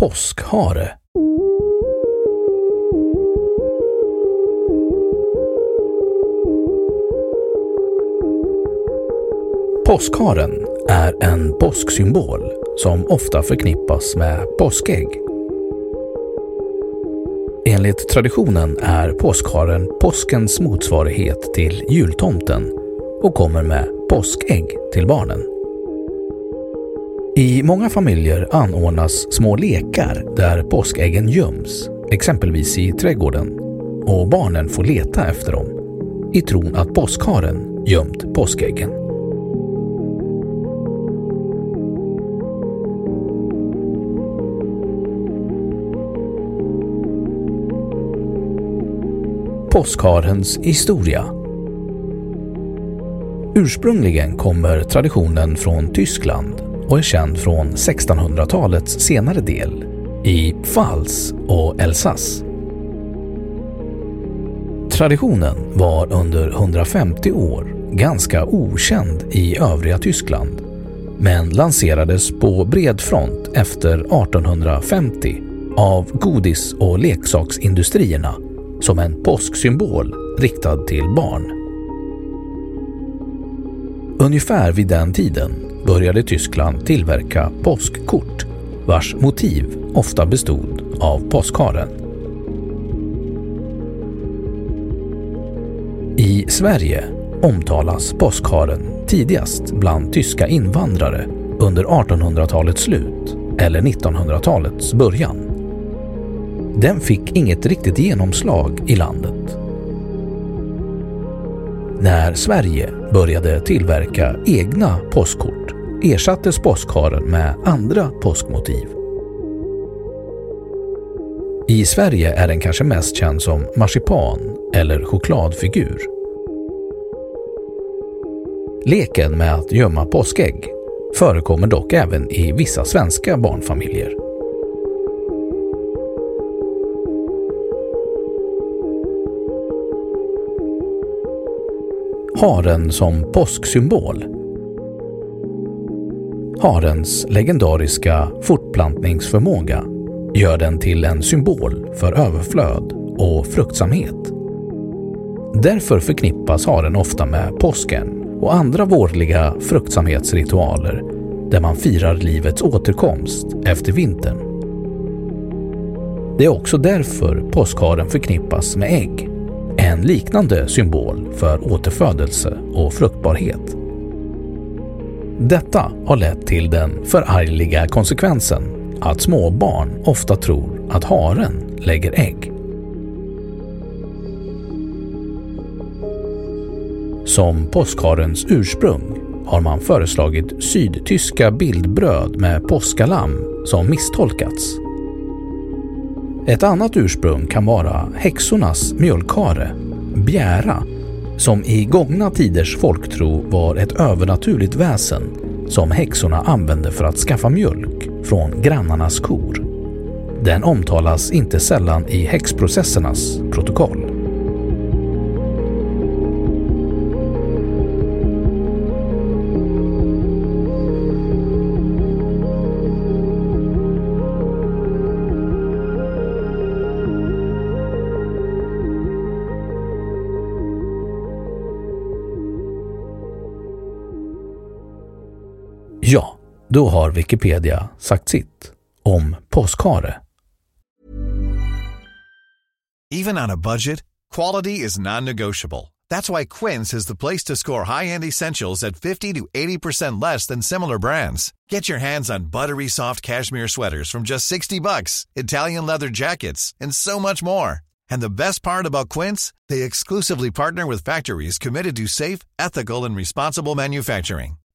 Påskhare Påskharen är en påsksymbol som ofta förknippas med påskägg. Enligt traditionen är påskharen påskens motsvarighet till jultomten och kommer med påskägg till barnen. I många familjer anordnas små lekar där påskäggen göms, exempelvis i trädgården, och barnen får leta efter dem i tron att påskharen gömt påskäggen. Påskharens historia Ursprungligen kommer traditionen från Tyskland och är känd från 1600-talets senare del i Pfalz och Elsass. Traditionen var under 150 år ganska okänd i övriga Tyskland men lanserades på bred front efter 1850 av godis- och leksaksindustrierna som en påsksymbol riktad till barn. Ungefär vid den tiden började Tyskland tillverka påskkort vars motiv ofta bestod av påskharen. I Sverige omtalas påskharen tidigast bland tyska invandrare under 1800-talets slut eller 1900-talets början. Den fick inget riktigt genomslag i landet. När Sverige började tillverka egna påskkort ersattes påskharen med andra påskmotiv. I Sverige är den kanske mest känd som marsipan eller chokladfigur. Leken med att gömma påskägg förekommer dock även i vissa svenska barnfamiljer. Haren som påsksymbol Harens legendariska fortplantningsförmåga gör den till en symbol för överflöd och fruktsamhet. Därför förknippas haren ofta med påsken och andra vårliga fruktsamhetsritualer där man firar livets återkomst efter vintern. Det är också därför påskharen förknippas med ägg, en liknande symbol för återfödelse och fruktbarhet. Detta har lett till den förargliga konsekvensen att småbarn ofta tror att haren lägger ägg. Som påskharens ursprung har man föreslagit sydtyska bildbröd med påskalamm som misstolkats. Ett annat ursprung kan vara häxornas mjölkare, bjära, som i gångna tiders folktro var ett övernaturligt väsen som häxorna använde för att skaffa mjölk från grannarnas kor. Den omtalas inte sällan i häxprocessernas protokoll. Ja, då har Wikipedia sagt sitt om påskhare. Even on a budget, quality is non-negotiable. That's why Quince is the place to score high-end essentials at 50 to 80% less than similar brands. Get your hands on buttery soft cashmere sweaters from just 60 bucks, Italian leather jackets, and so much more. And the best part about Quince, they exclusively partner with factories committed to safe, ethical, and responsible manufacturing.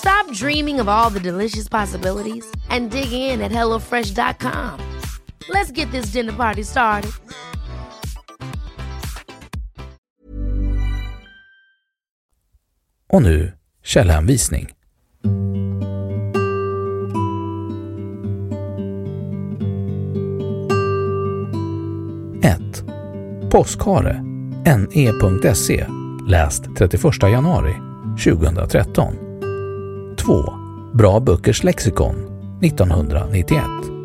Stop dreaming of all the delicious possibilities and dig in at HelloFresh.com. Let's get this dinner party started. Och nu källhänvisning. 1. Påskhare. ne.se. Läst 31 januari 2013. 2. Bra Böckers lexikon 1991.